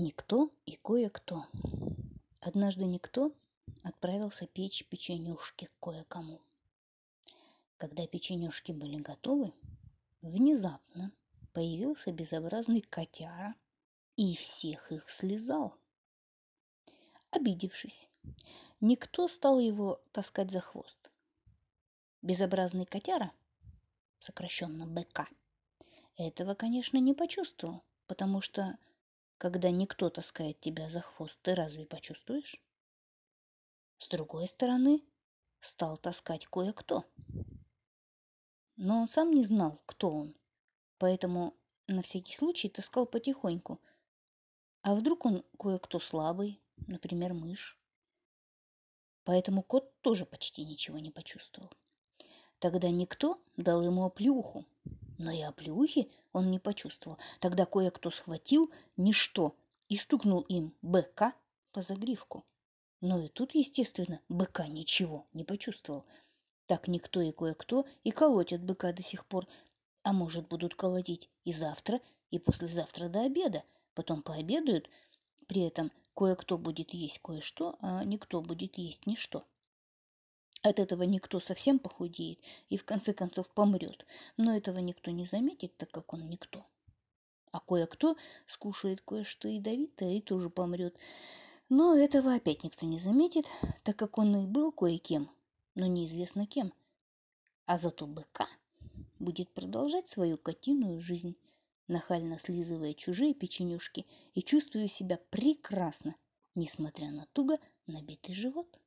Никто и кое-кто. Однажды никто отправился печь печенюшки кое-кому. Когда печенюшки были готовы, внезапно появился безобразный котяра и всех их слезал. Обидевшись, никто стал его таскать за хвост. Безобразный котяра, сокращенно БК, этого, конечно, не почувствовал, потому что когда никто таскает тебя за хвост, ты разве почувствуешь? С другой стороны, стал таскать кое-кто. Но он сам не знал, кто он, поэтому на всякий случай таскал потихоньку. А вдруг он кое-кто слабый, например, мышь? Поэтому кот тоже почти ничего не почувствовал. Тогда никто дал ему оплюху, но и оплюхи он не почувствовал. Тогда кое-кто схватил ничто и стукнул им быка по загривку. Но и тут, естественно, быка ничего не почувствовал. Так никто и кое-кто и колотят быка до сих пор, а может будут колотить и завтра, и послезавтра до обеда. Потом пообедают, при этом кое-кто будет есть кое-что, а никто будет есть ничто. От этого никто совсем похудеет и в конце концов помрет, но этого никто не заметит, так как он никто. А кое-кто скушает кое-что ядовитое и тоже помрет. Но этого опять никто не заметит, так как он и был кое-кем, но неизвестно кем. А зато быка будет продолжать свою котиную жизнь, нахально слизывая чужие печенюшки и чувствуя себя прекрасно, несмотря на туго набитый живот.